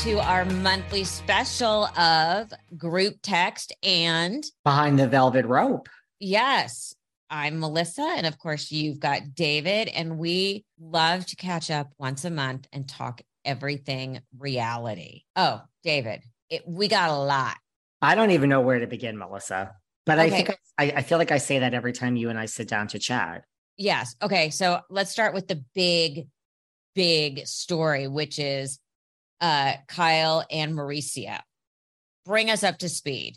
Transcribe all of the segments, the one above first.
To our monthly special of group text. And Behind the velvet rope. yes, I'm Melissa. And of course, you've got David. And we love to catch up once a month and talk everything reality. Oh, David, it, we got a lot. I don't even know where to begin, Melissa. But I think I, I feel like I say that every time you and I sit down to chat. Yes. Okay. So let's start with the big, big story, which is uh, Kyle and Mauricio. Bring us up to speed.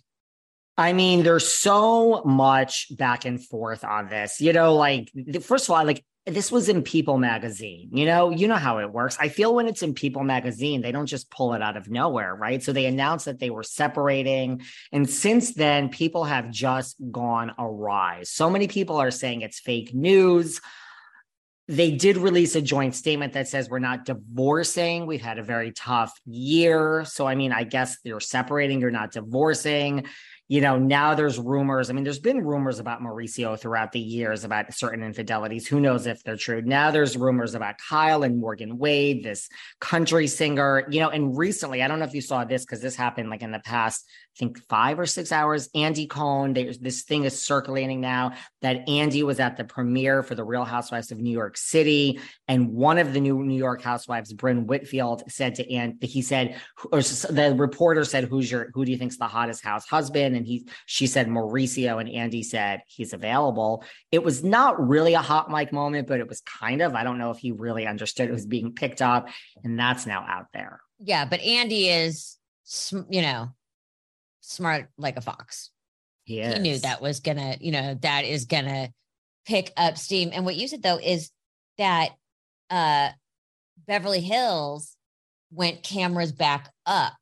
I mean, there's so much back and forth on this. You know, like first of all, like this was in People magazine. You know, you know how it works. I feel when it's in People magazine, they don't just pull it out of nowhere, right? So they announced that they were separating, and since then, people have just gone awry. So many people are saying it's fake news. They did release a joint statement that says we're not divorcing. We've had a very tough year. So, I mean, I guess you're separating, you're not divorcing you know, now there's rumors. I mean, there's been rumors about Mauricio throughout the years about certain infidelities. Who knows if they're true? Now there's rumors about Kyle and Morgan Wade, this country singer, you know, and recently, I don't know if you saw this because this happened like in the past, think five or six hours. Andy Cohen, there's this thing is circulating now that Andy was at the premiere for the Real Housewives of New York City. And one of the new New York housewives, Brynn Whitfield, said to Andy, he said, or the reporter said, Who's your who do you think's the hottest house husband? And he she said Mauricio, and Andy said he's available. It was not really a hot mic moment, but it was kind of. I don't know if he really understood it was being picked up, and that's now out there. Yeah, but Andy is, you know, smart like a fox. He He knew that was gonna, you know, that is gonna pick up steam. And what you said though is that uh Beverly Hills went cameras back up.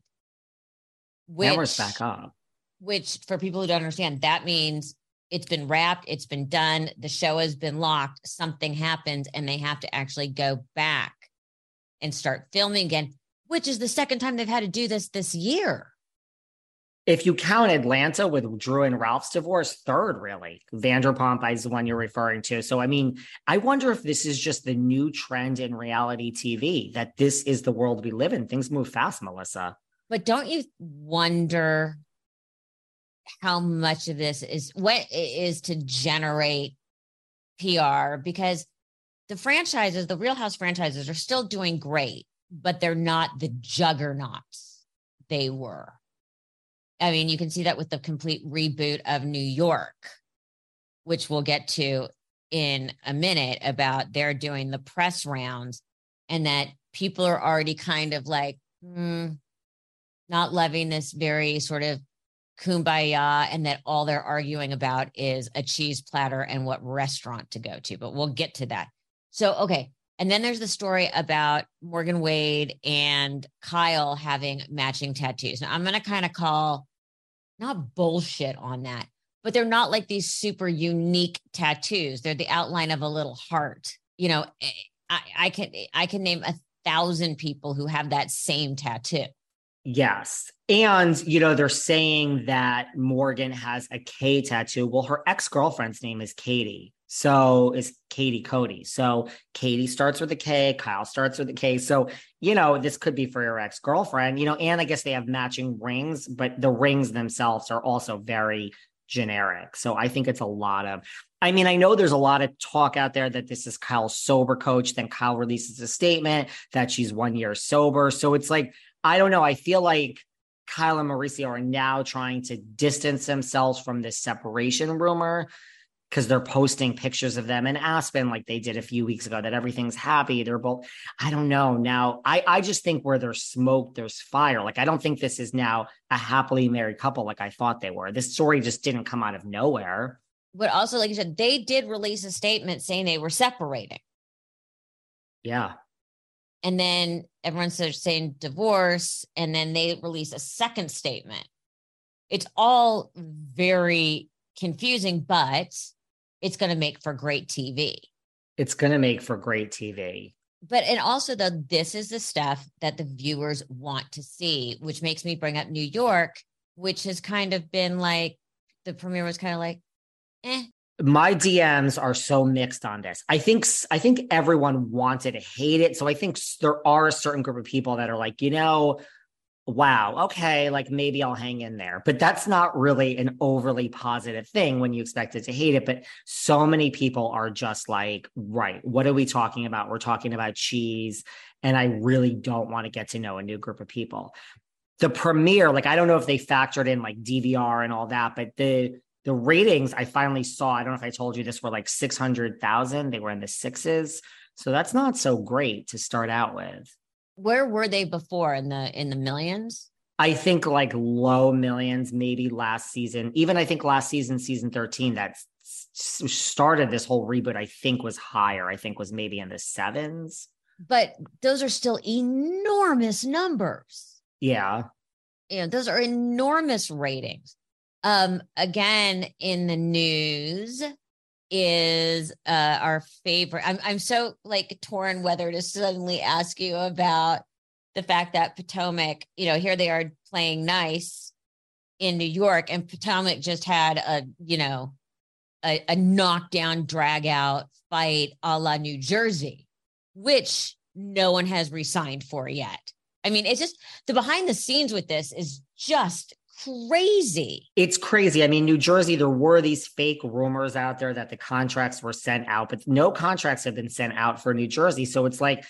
Which, Cameras back up. Which, for people who don't understand, that means it's been wrapped, it's been done, the show has been locked, something happens, and they have to actually go back and start filming again, which is the second time they've had to do this this year. If you count Atlanta with Drew and Ralph's divorce, third really. Vanderpump is the one you're referring to. So I mean, I wonder if this is just the new trend in reality TV that this is the world we live in. Things move fast, Melissa. But don't you wonder how much of this is what it is to generate PR? Because the franchises, the Real House franchises are still doing great, but they're not the juggernauts they were. I mean, you can see that with the complete reboot of New York, which we'll get to in a minute about they're doing the press rounds and that people are already kind of like, hmm, not loving this very sort of kumbaya and that all they're arguing about is a cheese platter and what restaurant to go to. But we'll get to that. So, okay. And then there's the story about Morgan Wade and Kyle having matching tattoos. Now, I'm going to kind of call not bullshit on that, but they're not like these super unique tattoos. They're the outline of a little heart. You know, eh, I, I can I can name a thousand people who have that same tattoo. Yes. And, you know, they're saying that Morgan has a K tattoo. Well, her ex girlfriend's name is Katie. So is Katie Cody. So Katie starts with a K, Kyle starts with a K. So, you know, this could be for your ex girlfriend, you know, and I guess they have matching rings, but the rings themselves are also very generic. So I think it's a lot of, I mean, I know there's a lot of talk out there that this is Kyle's sober coach. Then Kyle releases a statement that she's one year sober. So it's like, I don't know. I feel like Kyle and Mauricio are now trying to distance themselves from this separation rumor because they're posting pictures of them in Aspen like they did a few weeks ago that everything's happy. They're both, I don't know. Now, I, I just think where there's smoke, there's fire. Like, I don't think this is now a happily married couple like I thought they were. This story just didn't come out of nowhere. But also, like you said, they did release a statement saying they were separating. Yeah. And then everyone's saying divorce. And then they release a second statement. It's all very confusing, but it's going to make for great TV. It's going to make for great TV. But and also though this is the stuff that the viewers want to see, which makes me bring up New York, which has kind of been like the premiere was kind of like, eh. My DMs are so mixed on this. I think I think everyone wanted to hate it. So I think there are a certain group of people that are like, you know, wow, okay, like maybe I'll hang in there. But that's not really an overly positive thing when you expect it to hate it. But so many people are just like, right, what are we talking about? We're talking about cheese. And I really don't want to get to know a new group of people. The premiere, like, I don't know if they factored in like DVR and all that, but the the ratings I finally saw, I don't know if I told you this were like 600,000. They were in the sixes. So that's not so great to start out with where were they before in the in the millions? I think like low millions, maybe last season. Even I think last season, season 13, that started this whole reboot, I think was higher. I think was maybe in the sevens. But those are still enormous numbers. Yeah. Yeah, those are enormous ratings. Um, again, in the news, is uh, our favorite. I'm I'm so like torn whether to suddenly ask you about the fact that Potomac, you know, here they are playing nice in New York, and Potomac just had a, you know, a, a knockdown, drag out fight a la New Jersey, which no one has resigned for yet. I mean, it's just the behind the scenes with this is just crazy. It's crazy. I mean, New Jersey, there were these fake rumors out there that the contracts were sent out, but no contracts have been sent out for New Jersey. So it's like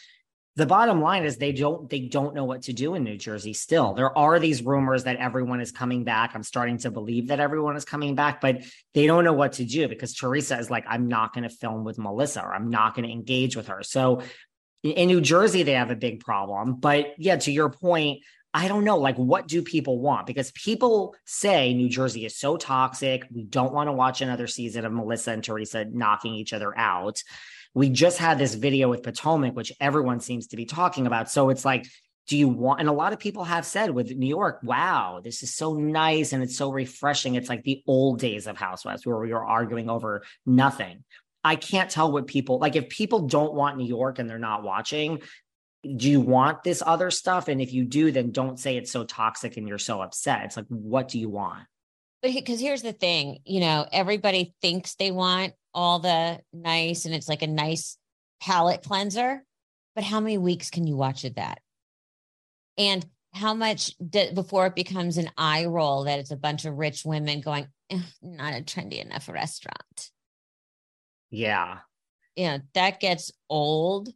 the bottom line is they don't they don't know what to do in New Jersey still. There are these rumors that everyone is coming back. I'm starting to believe that everyone is coming back, but they don't know what to do because Teresa is like I'm not going to film with Melissa or I'm not going to engage with her. So in New Jersey they have a big problem, but yeah, to your point, I don't know, like, what do people want? Because people say New Jersey is so toxic. We don't want to watch another season of Melissa and Teresa knocking each other out. We just had this video with Potomac, which everyone seems to be talking about. So it's like, do you want, and a lot of people have said with New York, wow, this is so nice and it's so refreshing. It's like the old days of Housewives where we were arguing over nothing. I can't tell what people like. If people don't want New York and they're not watching, do you want this other stuff? And if you do, then don't say it's so toxic and you're so upset. It's like, what do you want? But because here's the thing, you know, everybody thinks they want all the nice and it's like a nice palate cleanser. But how many weeks can you watch it that? And how much d- before it becomes an eye roll that it's a bunch of rich women going, not a trendy enough restaurant. Yeah. you know, that gets old.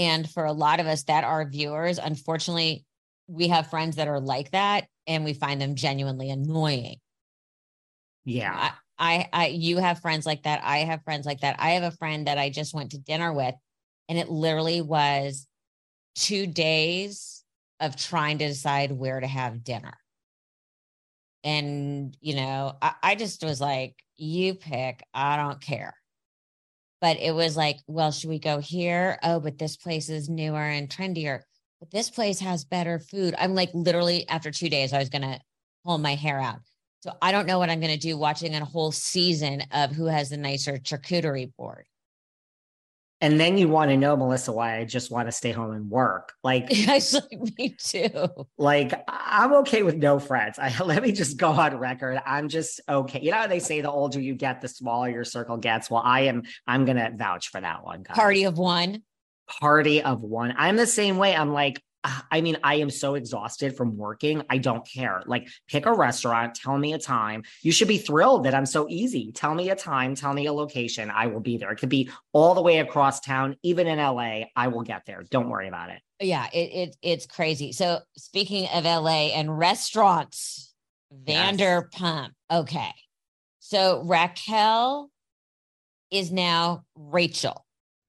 And for a lot of us that are viewers, unfortunately, we have friends that are like that and we find them genuinely annoying. Yeah. I, I, I, you have friends like that. I have friends like that. I have a friend that I just went to dinner with, and it literally was two days of trying to decide where to have dinner. And, you know, I, I just was like, you pick, I don't care. But it was like, well, should we go here? Oh, but this place is newer and trendier. But this place has better food. I'm like, literally, after two days, I was to pull my hair out. So I don't know what I'm to do watching a whole season of who has the nicer charcuterie board. And then you want to know, Melissa, why I just want to stay home and work. Like, yes, me too. Like, I'm okay with no friends. I let me just go on record. I'm just okay. You know, they say the older you get, the smaller your circle gets. Well, I am. I'm gonna vouch for that one. Guys. Party of one. Party of one. I'm the same way. I'm like, Ah, I mean, I am so exhausted from working. I don't care. Like, pick a restaurant, tell me a time. You should be thrilled that I'm so easy. Tell me a time, tell me a location. I will be there. It could be all the way across town, even in LA. I will get there. Don't worry about it. Yeah, it, it it's crazy. So, speaking of LA and restaurants, Vanderpump. Yes. Okay. So, Raquel is now Rachel.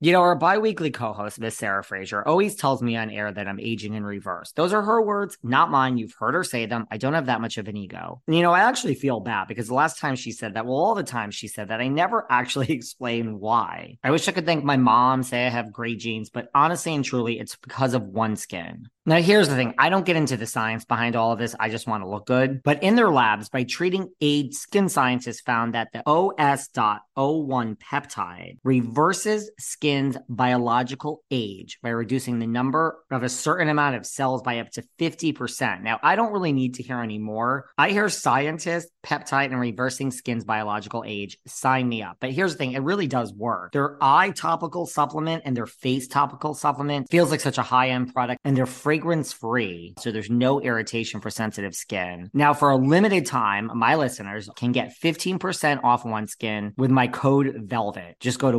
You know, our biweekly co-host, Miss Sarah Fraser, always tells me on air that I'm aging in reverse. Those are her words, not mine. You've heard her say them. I don't have that much of an ego. And, you know, I actually feel bad because the last time she said that, well, all the time she said that, I never actually explained why. I wish I could thank my mom, say I have great genes, but honestly and truly, it's because of OneSkin. Now, here's the thing I don't get into the science behind all of this. I just want to look good. But in their labs, by treating AIDS, skin scientists found that the OS.01 peptide reverses skin's biological age by reducing the number of a certain amount of cells by up to 50%. Now, I don't really need to hear any more. I hear scientists, peptide, and reversing skin's biological age. Sign me up. But here's the thing it really does work. Their eye topical supplement and their face topical supplement feels like such a high end product, and they're fragrance free, so there's no irritation for sensitive skin. Now, for a limited time, my listeners can get 15% off OneSkin with my code VELVET. Just go to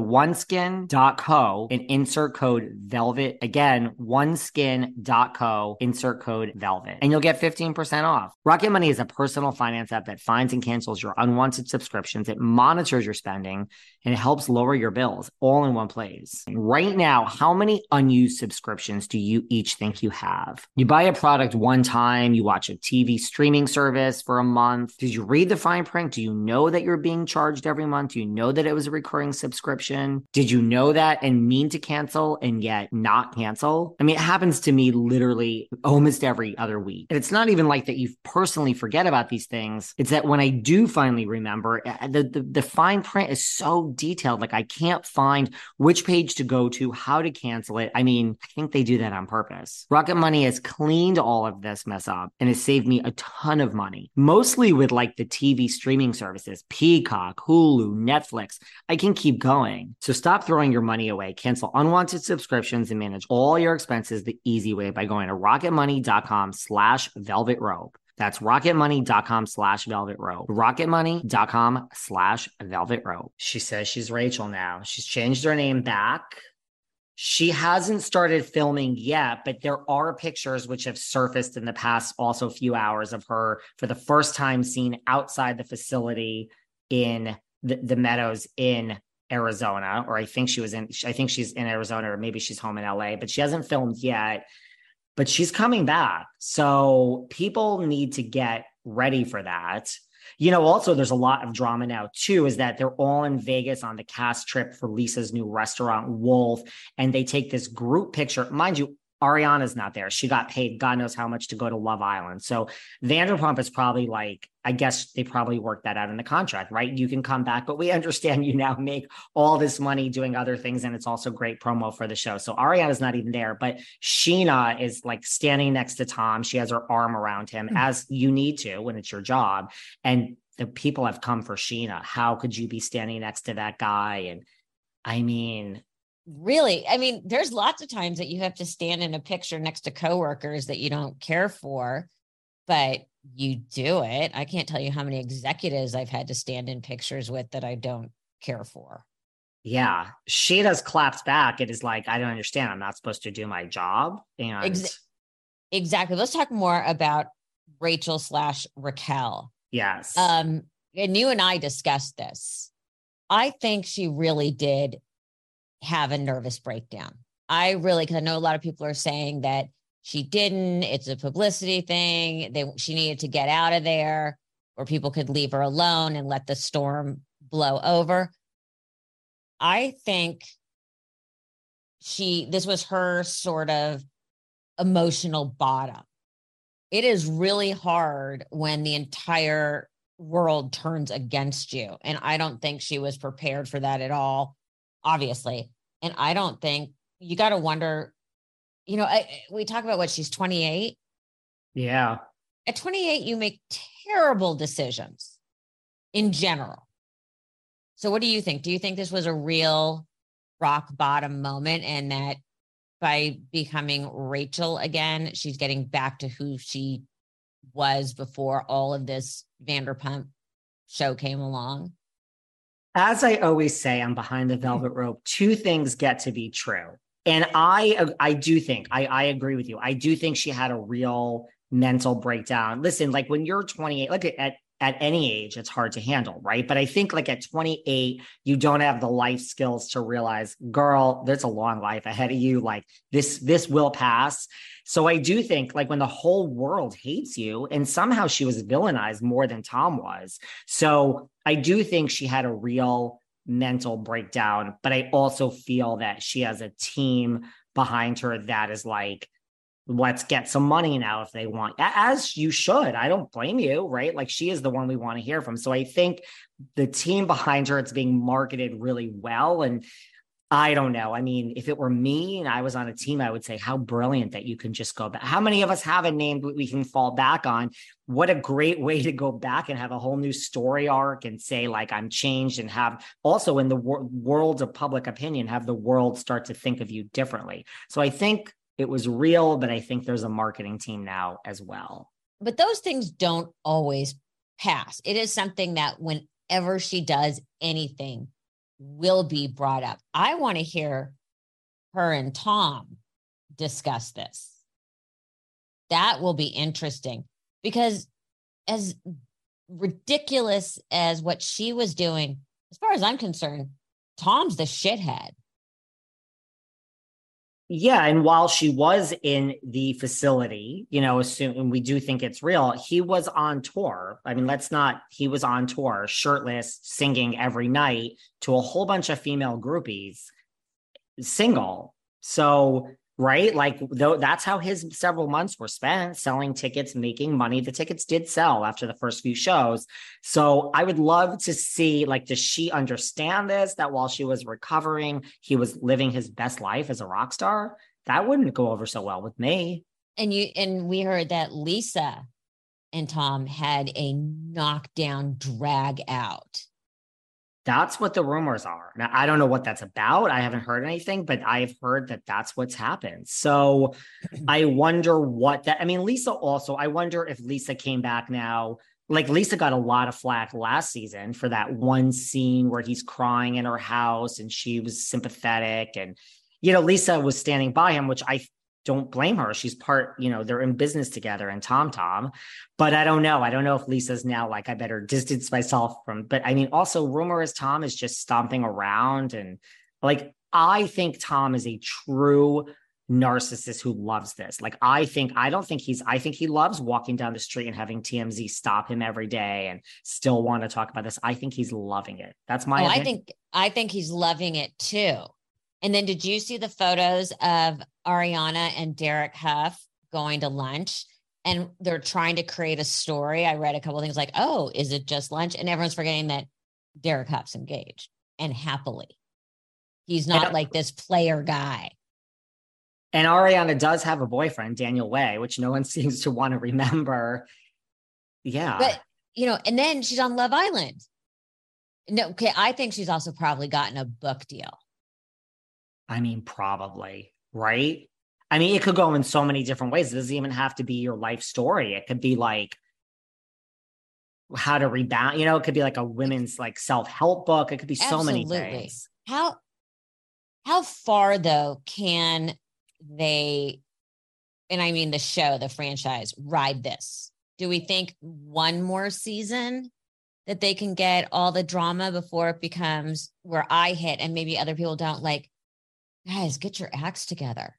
oneskin.co and insert code VELVET. Again, oneskin.co, insert code VELVET, and you'll get 15% off. Rocket Money is a personal finance app that finds and cancels your unwanted subscriptions. It monitors your spending and it helps lower your bills all in one place. Right now, how many unused subscriptions do you each think you have. You buy a product one time, you watch a TV streaming service for a month. Did you read the fine print? Do you know that you're being charged every month? Do you know that it was a recurring subscription? Did you know that and mean to cancel and yet not cancel? I mean, it happens to me literally almost every other week. And it's not even like that you personally forget about these things. It's that when I do finally remember, eh, the, the, the fine print is so detailed. Like I can't find which page to go to, how to cancel it. I mean, I think they do that on purpose. Rocket Money has cleaned all of this mess up and has saved me a ton of money, mostly with like the TV streaming services, Peacock, Hulu, Netflix. I can keep going. So stop throwing your money away, cancel unwanted subscriptions and manage all your expenses the easy way by going to rocketmoney.com slash velvet rope. That's rocketmoney.com slash velvet rope. Rocketmoney.com slash velvet rope. She says she's Rachel now. She's changed her name back She hasn't started filming yet, but there are pictures which have surfaced in the past also few hours of her for the first time seen outside the facility in the, the Meadows in Arizona, or I think she was in, I think she's in Arizona, or maybe she's home in LA, but she hasn't filmed yet. But she's coming back. So people need to get ready for that. You know, also there's a lot of drama now too, is that they're all in Vegas on the cast trip for Lisa's new restaurant, Wolf, and they take this group picture. Mind you, Ariana's not there. She got paid God knows how much to go to Love Island. So Vanderpump is probably like, I guess they probably worked that out in the contract, right? You can come back, but we understand you now make all this money doing other things. And it's also great promo for the show. So Ariana's not even there, but Scheana is like standing next to Tom. She has her arm around him mm-hmm. as you need to when it's your job. And the people have come for Scheana. How could you be standing next to that guy? And I mean, really i mean there's lots of times that you have to stand in a picture next to coworkers that you don't care for but you do it. I can't tell you how many executives i've had to stand in pictures with that i don't care for. Yeah she does claps back it is like i don't understand. I'm not supposed to do my job and Ex- exactly. Let's talk more about rachel slash raquel. Yes. Um and you and i discussed this. I think she really did have a nervous breakdown. I really, because I know a lot of people are saying that she didn't. It's a publicity thing. They she needed to get out of there, or people could leave her alone and let the storm blow over. I think she this was her sort of emotional bottom. It is really hard when the entire world turns against you. And I don't think she was prepared for that at all obviously. And I don't think you got to wonder, you know, I, we talk about what she's 28. Yeah. At 28, you make terrible decisions in general. So, what do you think? Do you think this was a real rock bottom moment and that by becoming Rachel again, she's getting back to who she was before all of this Vanderpump show came along? As I always say, I'm behind the velvet rope. Two things get to be true. And I I do think I, I agree with you. I do think she had a real mental breakdown. Listen, like when you're 28, look at at any age, it's hard to handle, right? But I think like at 28, you don't have the life skills to realize, girl, there's a long life ahead of you. Like this, this will pass. So I do think like when the whole world hates you, and somehow she was villainized more than Tom was. So I do think she had a real mental breakdown, but I also feel that she has a team behind her that is like, let's get some money now if they want as you should. I don't blame you right? Like she is the one we want to hear from. So i think the team behind her it's being marketed really well and i don't know i mean if it were me and i was on a team i would say how brilliant that you can just go back how many of us have a name we can fall back on what a great way to go back and have a whole new story arc and say like i'm changed and have also in the wor- world of public opinion have the world start to think of you differently so i think it was real, but I think there's a marketing team now as well. But those things don't always pass. It is something that whenever she does anything will be brought up. I want to hear her and Tom discuss this. That will be interesting because as ridiculous as what she was doing, as far as I'm concerned, Tom's the shithead. Yeah, and while she was in the facility, you know, assume we do think it's real, he was on tour. I mean, let's not, he was on tour, shirtless, singing every night to a whole bunch of female groupies, single. So right? Like though that's how his several months were spent selling tickets, making money. The tickets did sell after the first few shows. So I would love to see like does she understand this that while she was recovering, he was living his best life as a rock star? That wouldn't go over so well with me. And you and we heard that Lisa and Tom had a knockdown drag out. That's what the rumors are. Now, I don't know what that's about. I haven't heard anything, but I've heard that that's what's happened. So I wonder what that, I mean, Lisa also, I wonder if Lisa came back now. Like Lisa got a lot of flack last season for that one scene where he's crying in her house and she was sympathetic. And you know, Lisa was standing by him, which I don't blame her. She's part, you know, they're in business together and Tom Tom. But I don't know. I don't know if Lisa's now like, I better distance myself from, but I mean, also rumor is Tom is just stomping around and like, I think Tom is a true narcissist who loves this. Like, I think, I don't think he's, I think he loves walking down the street and having TMZ stop him every day and still want to talk about this. I think he's loving it. That's my, oh, I think, I think he's loving it too. And then did you see the photos of Ariana and Derek Hough going to lunch? And they're trying to create a story. I read a couple things like, oh, is it just lunch? And everyone's forgetting that Derek Hough's engaged and happily. He's not and, like this player guy. And Ariana does have a boyfriend, Daniel Wai, which no one seems to want to remember. Yeah. But, you know, and then she's on Love Island. No, okay. I think she's also probably gotten a book deal. I mean, probably, right? I mean, it could go in so many different ways. It doesn't even have to be your life story. It could be like how to rebound, you know, it could be like a women's like self-help book. It could be so Absolutely. many things. How how far though can they and I mean the show, the franchise, ride this? Do we think one more season that they can get all the drama before it becomes where I hit and maybe other people don't like guys, get your acts together.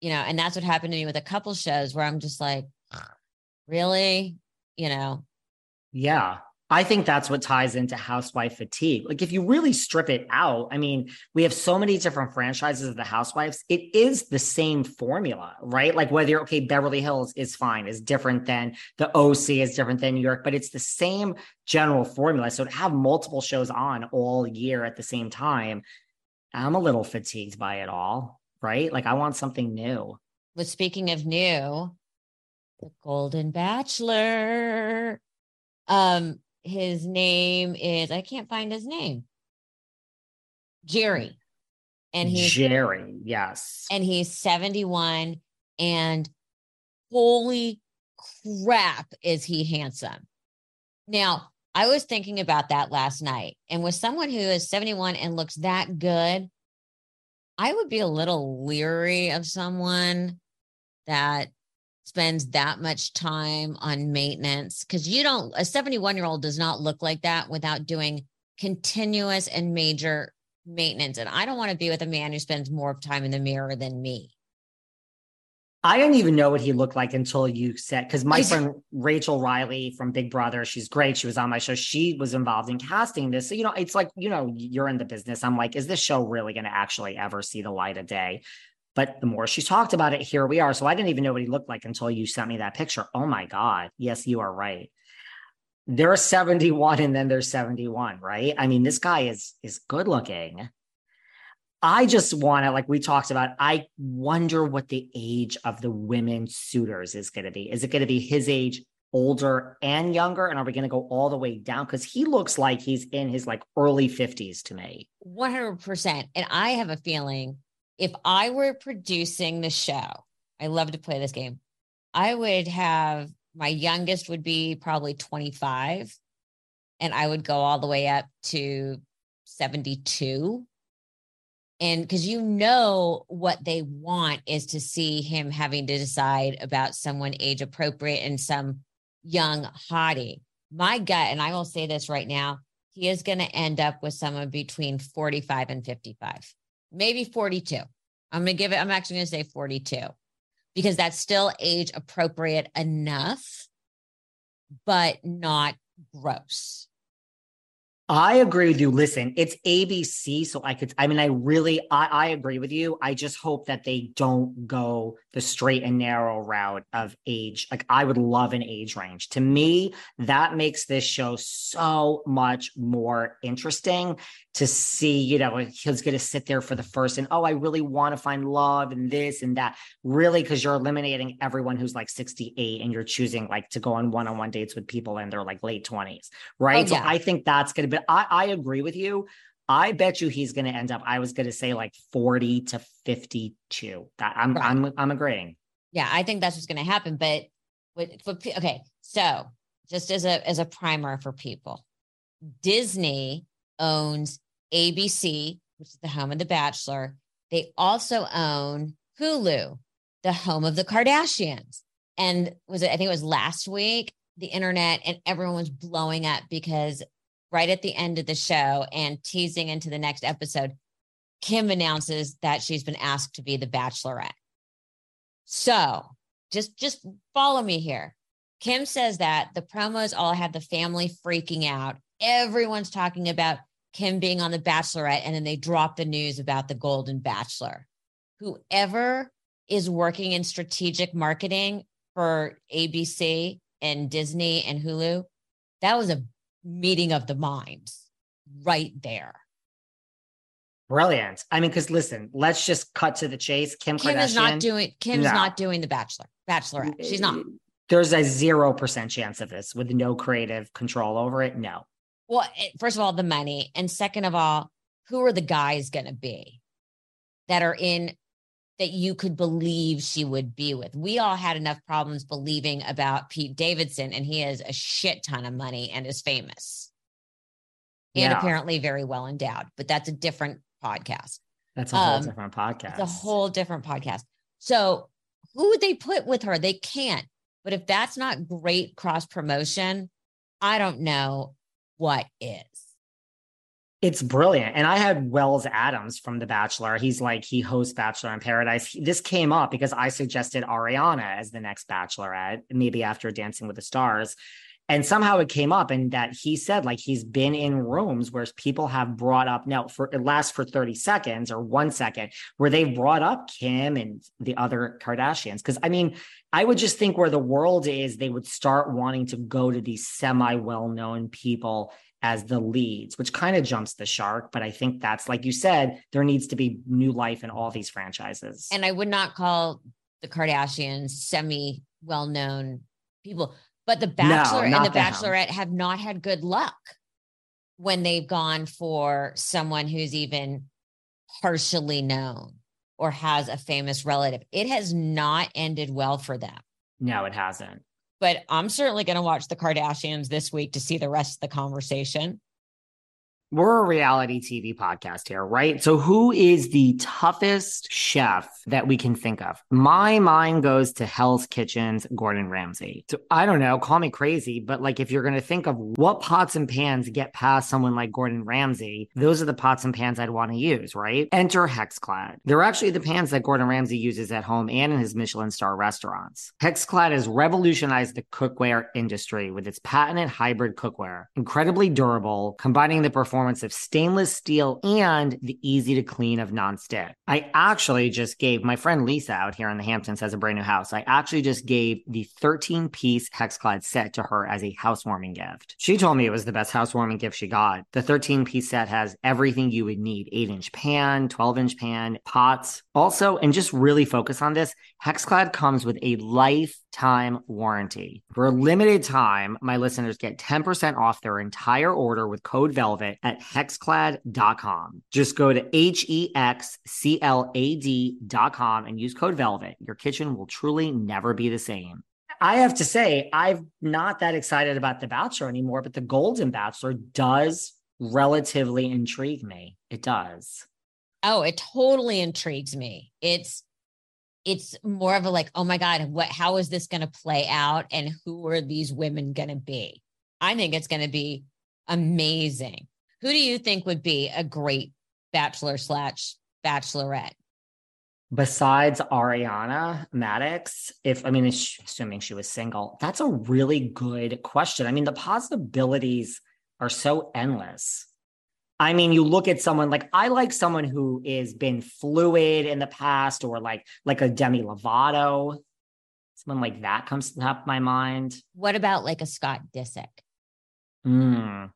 You know, and that's what happened to me with a couple shows where I'm just like, really? You know? Yeah. I think that's what ties into housewife fatigue. Like, if you really strip it out, I mean, we have so many different franchises of the housewives. It is the same formula, right? Like, whether you're okay, Beverly Hills is fine, is different than the OC, is different than New York, but it's the same general formula. So, to have multiple shows on all year at the same time, I'm a little fatigued by it all, right? Like I want something new. But speaking of new, the Golden Bachelor. Um, his name is I can't find his name. Jerry. And he's Jerry, yes. And he's 71 and holy crap is he handsome. Now, I was thinking about that last night. And with someone who is 71 and looks that good, I would be a little leery of someone that spends that much time on maintenance because you don't, a 71 year old does not look like that without doing continuous and major maintenance. And I don't want to be with a man who spends more time in the mirror than me. I didn't even know what he looked like until you said because my friend Rachel Riley from Big Brother, she's great. She was on my show. She was involved in casting this. So, you know, it's like, you know, you're in the business. I'm like, is this show really going to actually ever see the light of day? But the more she talked about it, here we are. So I didn't even know what he looked like until you sent me that picture. Oh my God. Yes, you are right. There's 71 and then there's 71, right? I mean, this guy is is good looking. I just want to, like we talked about, I wonder what the age of the women suitors is going to be. Is it going to be his age, older and younger? And are we going to go all the way down? Because he looks like he's in his like early 50s to me. 100%. And I have a feeling if I were producing the show, I love to play this game. I would have my youngest would be probably 25, and I would go all the way up to 72 and because you know what they want is to see him having to decide about someone age appropriate and some young hottie. My gut, and I will say this right now, he is going to end up with someone between 45 and 55, maybe 42. I'm going to give it, I'm actually going to say 42 because that's still age appropriate enough, but not gross. I agree with you. Listen, it's ABC. So I could, I mean, I really, I, I agree with you. I just hope that they don't go the straight and narrow route of age. Like, I would love an age range. To me, that makes this show so much more interesting to see, you know, he's going to sit there for the first and, oh, I really want to find love and this and that. Really, because you're eliminating everyone who's like 68 and you're choosing like to go on one on one dates with people in their like late 20s. Right. Oh, yeah. So I think that's going to be, I, I agree with you. I bet you he's going to end up. I was going to say like forty to fifty-two. That I'm right. I'm I'm agreeing. Yeah, I think that's what's going to happen. But with okay, so just as a as a primer for people, Disney owns ABC, which is the home of The Bachelor, they also own Hulu, the home of the Kardashians. And was it, I think it was last week, the internet and everyone was blowing up because right at the end of the show and teasing into the next episode, Kim announces that she's been asked to be the bachelorette. So just just follow me here. Kim says that the promos all had the family freaking out. Everyone's talking about Kim being on the bachelorette, and then they drop the news about the Golden Bachelor. Whoever is working in strategic marketing for ABC and Disney and Hulu, that was a meeting of the minds right there. Brilliant. I mean, because listen, let's just cut to the chase. Kim, Kim Kardashian is not doing Kim's No. not doing the Bachelor, Bachelorette. She's not. There's a zero percent chance of this with no creative control over it. No. Well, first of all, the money, and second of all, who are the guys going to be that are in that you could believe she would be with? We all had enough problems believing about Pete Davidson, and he has a shit ton of money and is famous and Yeah. apparently very well endowed. But that's a different podcast. That's a whole Um, different podcast. It's a whole different podcast. So who would they put with her? They can't. But if that's not great cross promotion, I don't know what is. It's brilliant. And I had Wells Adams from The Bachelor. He's like, he hosts Bachelor in Paradise. He- this came up because I suggested Ariana as the next Bachelorette, maybe after Dancing with the Stars. And somehow it came up, and that he said, like, he's been in rooms where people have brought up, now for it lasts for 30 seconds or one second, where they've brought up Kim and the other Kardashians. Cause I mean, I would just think where the world is, they would start wanting to go to these semi well known people as the leads, which kind of jumps the shark. But I think that's like you said, there needs to be new life in all these franchises. And I would not call the Kardashians semi well known people, but the Bachelor and the them. Bachelorette have not had good luck when they've gone for someone who's even partially known or has a famous relative. It has not ended well for them. no, it hasn't. But I'm certainly going to watch the Kardashians this week to see the rest of the conversation. We're a reality TV podcast here, right? So, who is the toughest chef that we can think of? My mind goes to Hell's Kitchen's Gordon Ramsay. So, I don't know, call me crazy, but like if you're going to think of what pots and pans get past someone like Gordon Ramsay, those are the pots and pans I'd want to use, right? Enter Hexclad. They're actually the pans that Gordon Ramsay uses at home and in his Michelin star restaurants. Hexclad has revolutionized the cookware industry with its patented hybrid cookware, incredibly durable, combining the performance of stainless steel and the easy to clean of nonstick. I actually just gave my friend Lisa out here in the Hamptons has a brand new house. I actually just gave the 13 piece Hexclad set to her as a housewarming gift. She told me it was the best housewarming gift she got. The 13 piece set has everything you would need 8 inch pan, 12 inch pan, pots. Also, and just really focus on this, Hexclad comes with a lifetime warranty. For a limited time, my listeners get 10% off their entire order with code VELVET at hexclad.com. Just go to H E X C L A D.com and use code VELVET. Your kitchen will truly never be the same. I have to say, I'm not that excited about The Bachelor anymore, but The Golden Bachelor does relatively intrigue me. It does. Oh, it totally intrigues me. It's it's more of a like, oh my God, what how is this gonna play out? And who are these women gonna be? I think it's gonna be amazing. Who do you think would be a great bachelor slash bachelorette? Besides Ariana Madix, if I mean, assuming she was single, that's a really good question. I mean, the possibilities are so endless. I mean, you look at someone like I like someone who is been fluid in the past, or like like a Demi Lovato. Someone like that comes to top my mind. What about like a Scott Disick? Hmm.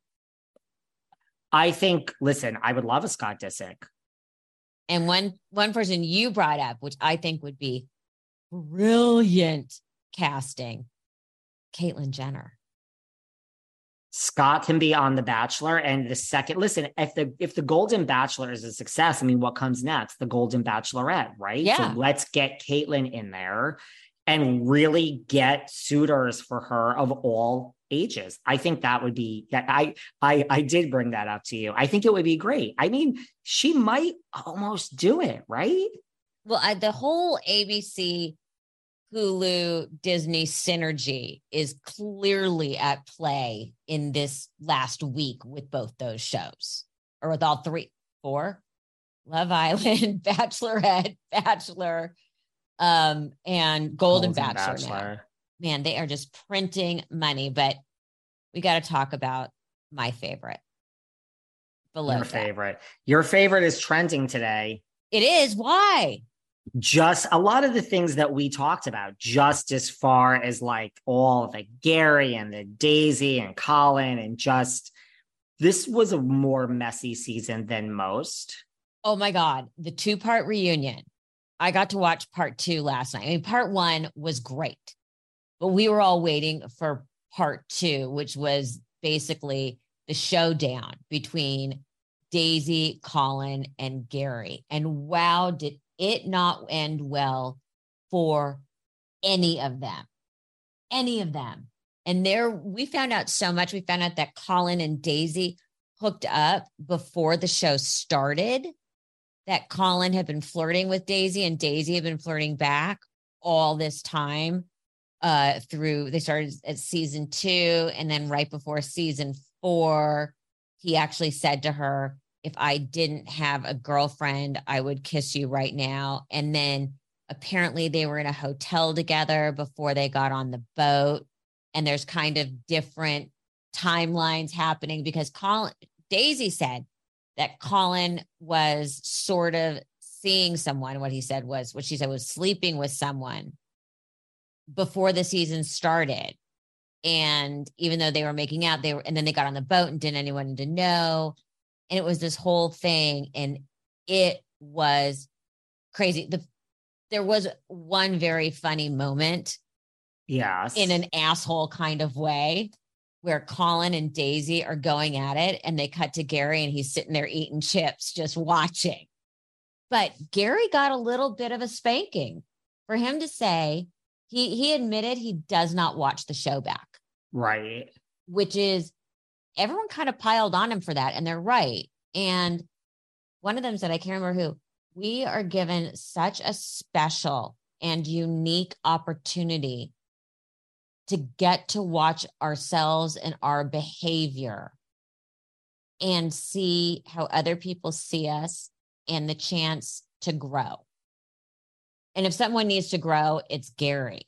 I think. Listen, I would love a Scott Disick. And one one person you brought up, which I think would be brilliant casting, Caitlyn Jenner. Scott can be on The Bachelor, and the second. Listen, if the if the Golden Bachelor is a success, I mean, what comes next? The Golden Bachelorette, right? Yeah. So let's get Caitlyn in there, and really get suitors for her of all ages. I think that would be that I I I did bring that up to you. I think it would be great. I mean, she might almost do it, right? Well, I, the whole ABC Hulu Disney synergy is clearly at play in this last week with both those shows, or with all three, four Love Island, Bachelorette, Bachelor, um, and Golden, Golden Bachelor, Bachelor. Man, they are just printing money, but we got to talk about my favorite. Below Your favorite. Your favorite is trending today. It is. Why? just a lot of the things that we talked about, just as far as like all the Gary and the Daisy and Colin, and just this was a more messy season than most. Oh my God. The two part reunion. I got to watch part two last night. I mean, part one was great, but we were all waiting for part two, which was basically the showdown between Daisy, Colin, and Gary. And wow, did it not end well for any of them. Any of them. And there we found out so much. We found out that Colin and Daisy hooked up before the show started, that Colin had been flirting with Daisy and Daisy had been flirting back all this time uh through they started at season 2 and then right before season 4 he actually said to her if I didn't have a girlfriend, I would kiss you right now. And then apparently they were in a hotel together before they got on the boat. And there's kind of different timelines happening because Colin, Daisy said that Colin was sort of seeing someone. What he said was, what she said was sleeping with someone before the season started. And even though they were making out, they were, and then they got on the boat and didn't anyone to know. And it was this whole thing and it was crazy. The there was one very funny moment yes. in an asshole kind of way where Colin and Daisy are going at it and they cut to Gary and he's sitting there eating chips just watching. But Gary got a little bit of a spanking for him to say he he admitted he does not watch the show back right which is everyone kind of piled on him for that, and they're right. And one of them said, I can't remember who, we are given such a special and unique opportunity to get to watch ourselves and our behavior and see how other people see us and the chance to grow. And if someone needs to grow, it's Gary.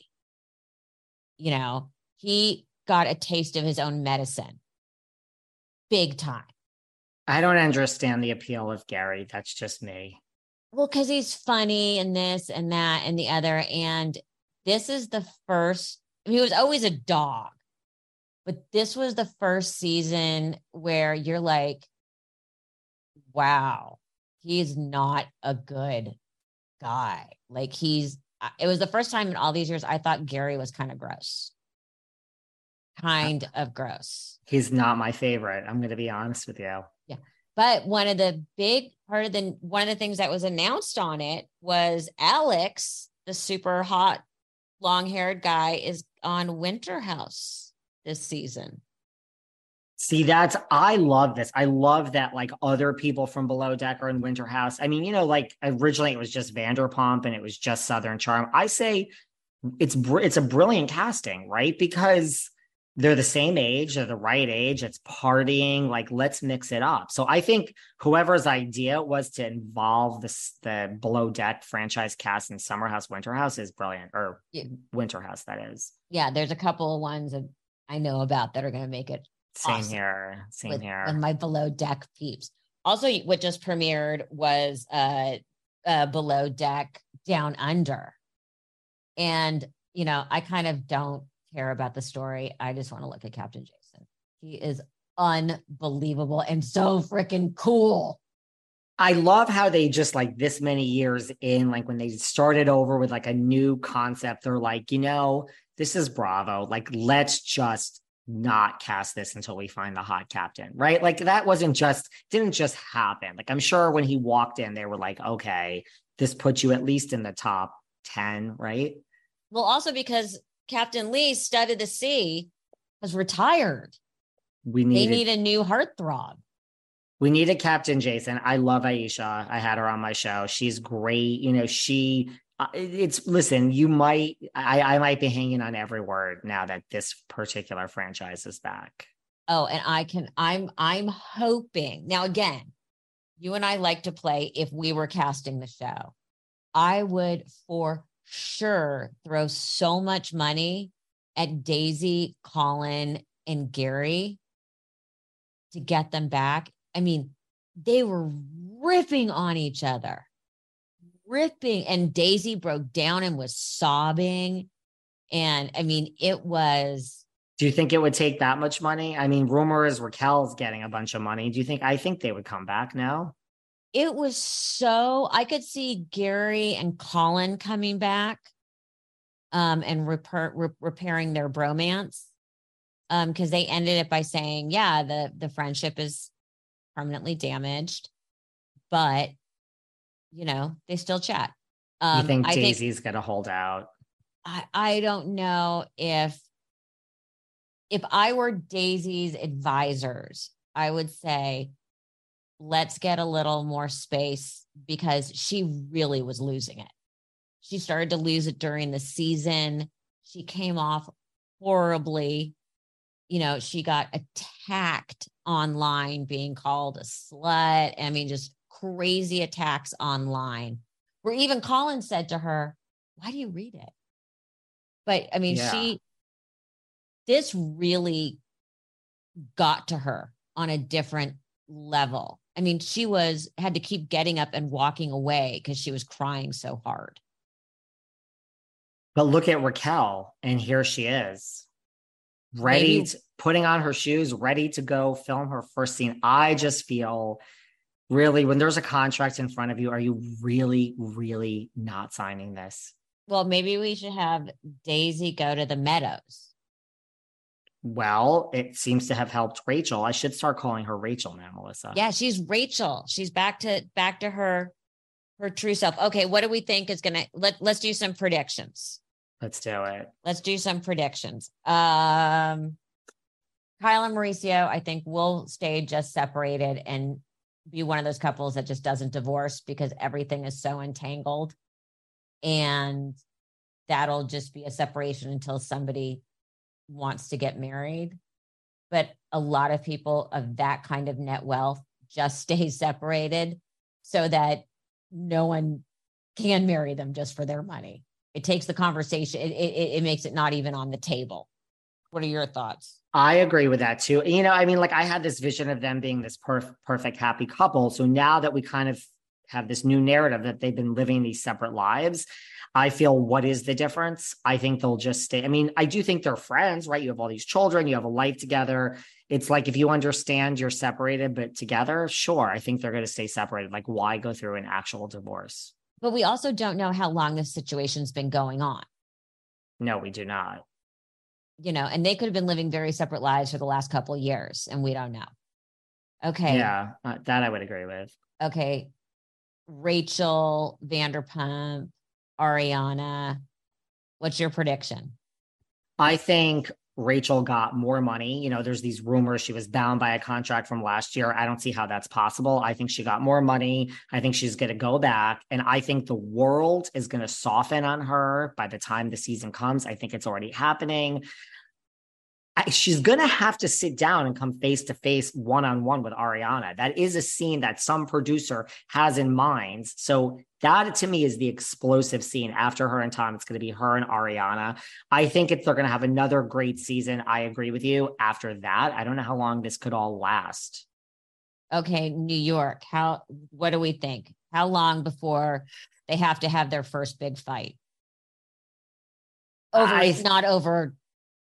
You know, he got a taste of his own medicine big time. I don't understand the appeal of Gary. That's just me. Well, because he's funny and this and that and the other. And this is the first, I mean, he was always a dog, but this was the first season where you're like, wow, he's not a good guy. Like he's, it was the first time in all these years I thought Gary was kind of gross kind of gross. He's not my favorite. I'm going to be honest with you. Yeah. But one of the big part of the one of the things that was announced on it was Alex, the super hot long haired guy, is on Winter House this season. See, that's I love this. I love that like other people from Below Deck are in Winter House. I mean, you know, like originally it was just Vanderpump and it was just Southern Charm. I say it's it's a brilliant casting, right? Because they're the same age, they're the right age, it's partying, like let's mix it up. So I think whoever's idea was to involve this the below deck franchise cast in Summer House, Winter House is brilliant, or yeah. Winter House, that is. Yeah, there's a couple of ones that I know about that are gonna make it same awesome here. Same with, here. And my below deck peeps. Also, what just premiered was uh, uh below deck down under. And you know, I kind of don't care about the story. I just want to look at Captain Jason. He is unbelievable and so freaking cool. I love how they just like this many years in, like when they started over with like a new concept, they're like, you know, this is Bravo. Like, let's just not cast this until we find the hot captain, right? Like that wasn't just didn't just happen. Like I'm sure when he walked in, they were like, okay, this puts you at least in the top 10, right? Well, also because Captain Lee, Stud of the Sea, has retired. We need They need a new heartthrob. we need a Captain Jason. I love Aesha. I had her on my show. She's great. You know, she Uh, it's listen, you might I I might be hanging on every word now that this particular franchise is back. Oh, and I can I'm I'm hoping. Now again, you and I like to play if we were casting the show. I would for sure throw so much money at Daisy, Colin, and Gary to get them back. I mean, they were ripping on each other. Ripping and Daisy broke down and was sobbing. And I mean, it was Do you think it would take that much money? I mean, rumor is Raquel's getting a bunch of money. Do you think I think they would come back now? it was so I could see Gary and Colin coming back um and repair, re- repairing their bromance um because they ended it by saying yeah the the friendship is permanently damaged but you know they still chat um you think I think Daisy's gonna hold out? I, I don't know if if I were Daisy's advisors, I would say let's get a little more space because she really was losing it. She started to lose it during the season. She came off horribly. You know, she got attacked online, being called a slut. I mean, just crazy attacks online. Where even Colin said to her, Why do you read it? But I mean, Yeah. she, this really got to her on a different level. I mean, she was had to keep getting up and walking away because she was crying so hard. But look at Raquel, and here she is, ready, Maybe- to, putting on her shoes, ready to go film her first scene. I just feel really, when there's a contract in front of you, are you really, really not signing this? Well, maybe we should have Daisy go to the Meadows. Well, it seems to have helped Rachel. I should start calling her Rachel now, Melissa. Yeah, she's Rachel. She's back to back to her her true self. Okay, what do we think is gonna let let's do some predictions. Let's do it. Let's do some predictions. Um Kyle and Mauricio, I think will stay just separated and be one of those couples that just doesn't divorce because everything is so entangled. And that'll just be a separation until somebody wants to get married. But a lot of people of that kind of net wealth just stay separated so that no one can marry them just for their money. It takes the conversation, it, it, it makes it not even on the table. What are your thoughts? I agree with that too. You know, I mean, like I had this vision of them being this perf- perfect, happy couple. So now that we kind of have this new narrative that they've been living these separate lives, I feel what is the difference? I think they'll just stay. I mean, I do think they're friends, right? You have all these children, you have a life together. It's like if you understand you're separated, but together, sure, I think they're going to stay separated. Like, why go through an actual divorce? But we also don't know how long this situation's been going on, No, we do not. You know, and they could have been living very separate lives for the last couple of years, and we don't know. Okay. Yeah, uh, that I would agree with. Okay. Rachel Vanderpump, Ariana. What's your prediction? I think Rachel got more money. You know, there's these rumors she was bound by a contract from last year. I don't see how that's possible. I think she got more money. I think she's going to go back. And I think the world is going to soften on her by the time the season comes. I think it's already happening. She's going to have to sit down and come face to face one on one with Ariana. That is a scene that some producer has in mind. So that to me is the explosive scene after her and Tom. It's going to be her and Ariana. I think it's they're going to have another great season. I agree with you. After that, I don't know how long this could all last. Okay, New York. How what do we think? How long before they have to have their first big fight? Over I- not over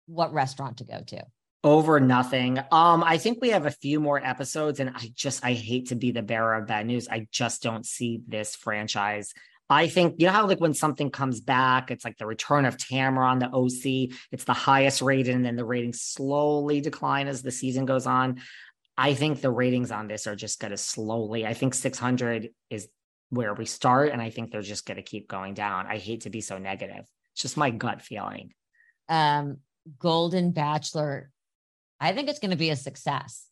what restaurant to go to. Over nothing. Um, I think we have a few more episodes, and I just I hate to be the bearer of bad news. I just don't see this franchise. I think you know how like when something comes back, it's like the return of Tamra on the OC. It's the highest rated, and then the ratings slowly decline as the season goes on. I think the ratings on this are just going to slowly. I think 600 is where we start, and I think they're just going to keep going down. I hate to be so negative. It's just my gut feeling. Um, Golden Bachelor, I think it's going to be a success.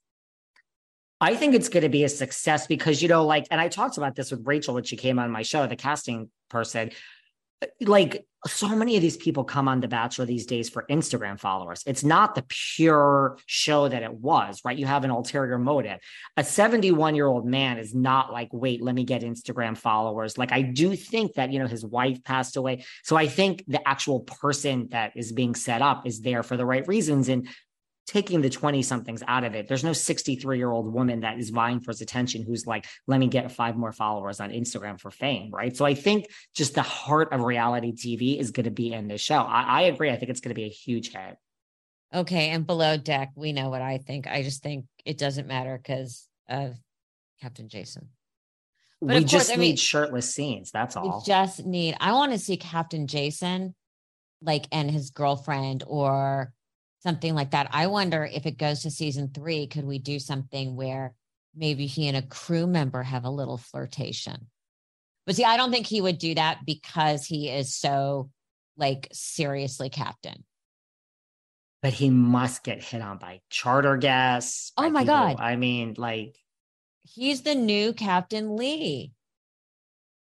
I think it's going to be a success because, you know, like, and I talked about this with Rachel when she came on my show, the casting person. Like, so many of these people come on The Bachelor these days for Instagram followers. It's not the pure show that it was, right? You have an ulterior motive. A 71 year old man is not like, wait, let me get Instagram followers. Like, I do think that, you know, his wife passed away. So I think the actual person that is being set up is there for the right reasons. And taking the 20 somethings out of it. There's no 63 year old woman that is vying for his attention who's like, let me get five more followers on Instagram for fame. Right. So I think just the heart of reality TV is going to be in this show. I, I agree. I think it's going to be a huge hit. Okay. And below deck, we know what I think. I just think it doesn't matter because of Captain Jason. But we course, just I mean, need shirtless scenes. That's all. We just need, I want to see Captain Jason like and his girlfriend or something like that. I wonder if it goes to season three, could we do something where maybe he and a crew member have a little flirtation? But see, I don't think he would do that because he is so like seriously captain. But he must get hit on by charter guests. Oh my people. God. I mean, like he's the new Captain Lee.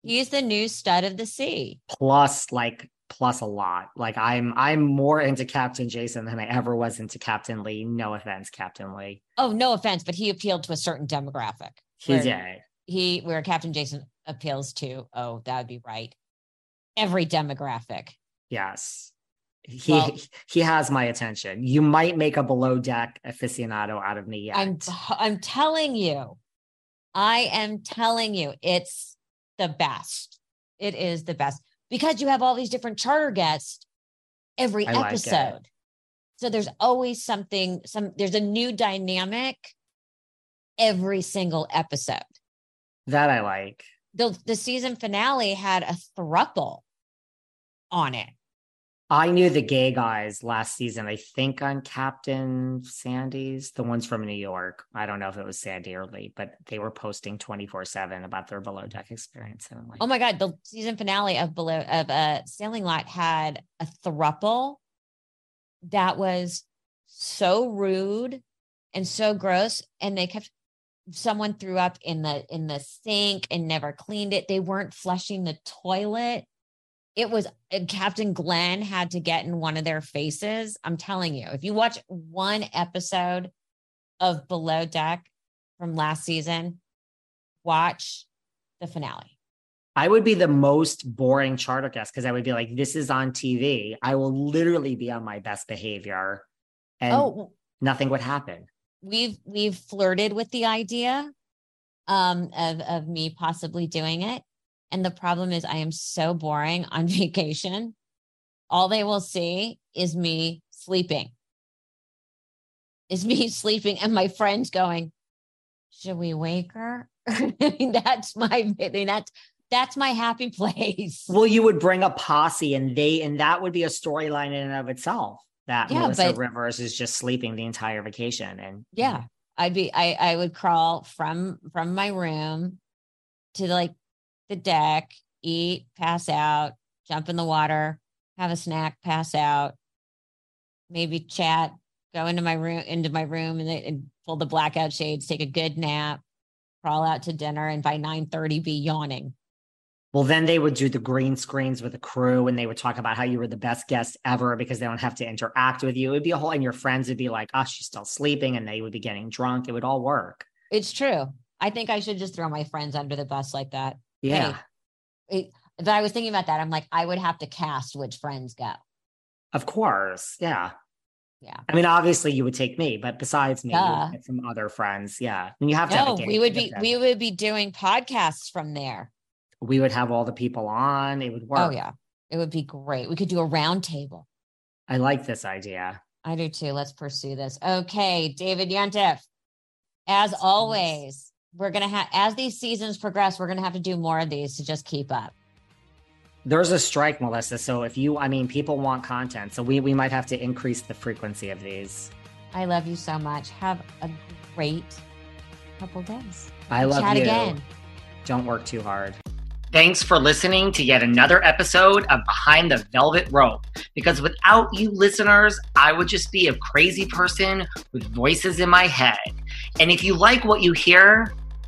He's the new stud of the sea. Plus, like plus a lot. Like I'm I'm more into Captain Jason than I ever was into Captain Lee. No offense, Captain Lee. Oh, no offense, but he appealed to a certain demographic. He did. He where Captain Jason appeals to, oh, that would be right. Every demographic. Yes. He well, he has my attention. You might make a below deck aficionado out of me yet. I'm I'm telling you. I am telling you, it's the best. It is the best because you have all these different charter guests every I episode. Like so there's always something, some there's a new dynamic every single episode. That I like. The the season finale had a thruple on it. I knew the gay guys last season. I think on Captain Sandy's, the ones from New York. I don't know if it was Sandy or Lee, but they were posting 24 7 about their below deck experience. And like, oh my God. The season finale of below of a uh, sailing lot had a thruple that was so rude and so gross. And they kept someone threw up in the in the sink and never cleaned it. They weren't flushing the toilet it was Captain Glenn had to get in one of their faces. I'm telling you, if you watch one episode of Below Deck from last season, watch the finale. I would be the most boring charter guest because I would be like, this is on TV. I will literally be on my best behavior and oh, nothing would happen. We've we've flirted with the idea um, of of me possibly doing it. And the problem is, I am so boring on vacation. All they will see is me sleeping, is me sleeping, and my friends going, Should we wake her? I mean, that's my, I mean, that's, that's my happy place. Well, you would bring a posse and they, and that would be a storyline in and of itself that yeah, Melissa but, Rivers is just sleeping the entire vacation. And yeah, I'd be, I, I would crawl from, from my room to like the deck, eat, pass out, jump in the water, have a snack, pass out, maybe chat, go into my room, into my room and, and pull the blackout shades, take a good nap, crawl out to dinner, and by 9:30 be yawning. Well, then they would do the green screens with the crew and they would talk about how you were the best guest ever because they don't have to interact with you. It'd be a whole, and your friends would be like, oh, she's still sleeping. And they would be getting drunk. It would all work. It's true. I think I should just throw my friends under the bus like that. Yeah. Hey, but I was thinking about that. I'm like, I would have to cast which friends go. Of course. Yeah. Yeah. I mean, obviously you would take me, but besides me, some other friends. Yeah. And you have to no, have we would be we would be doing podcasts from there. We would have all the people on. It would oh, work. Oh yeah. It would be great. We could do a round table. I like this idea. I do too. Let's pursue this. Okay, David Yontef. As always, we're going to have, as these seasons progress, we're going to have to do more of these to just keep up. There's a strike, Melissa. So if you, I mean, people want content. So we, we might have to increase the frequency of these. I love you so much. Have a great couple days. I love Chat you. again. Don't work too hard. Thanks for listening to yet another episode of Behind the Velvet Rope. Because without you listeners, I would just be a crazy person with voices in my head. And if you like what you hear,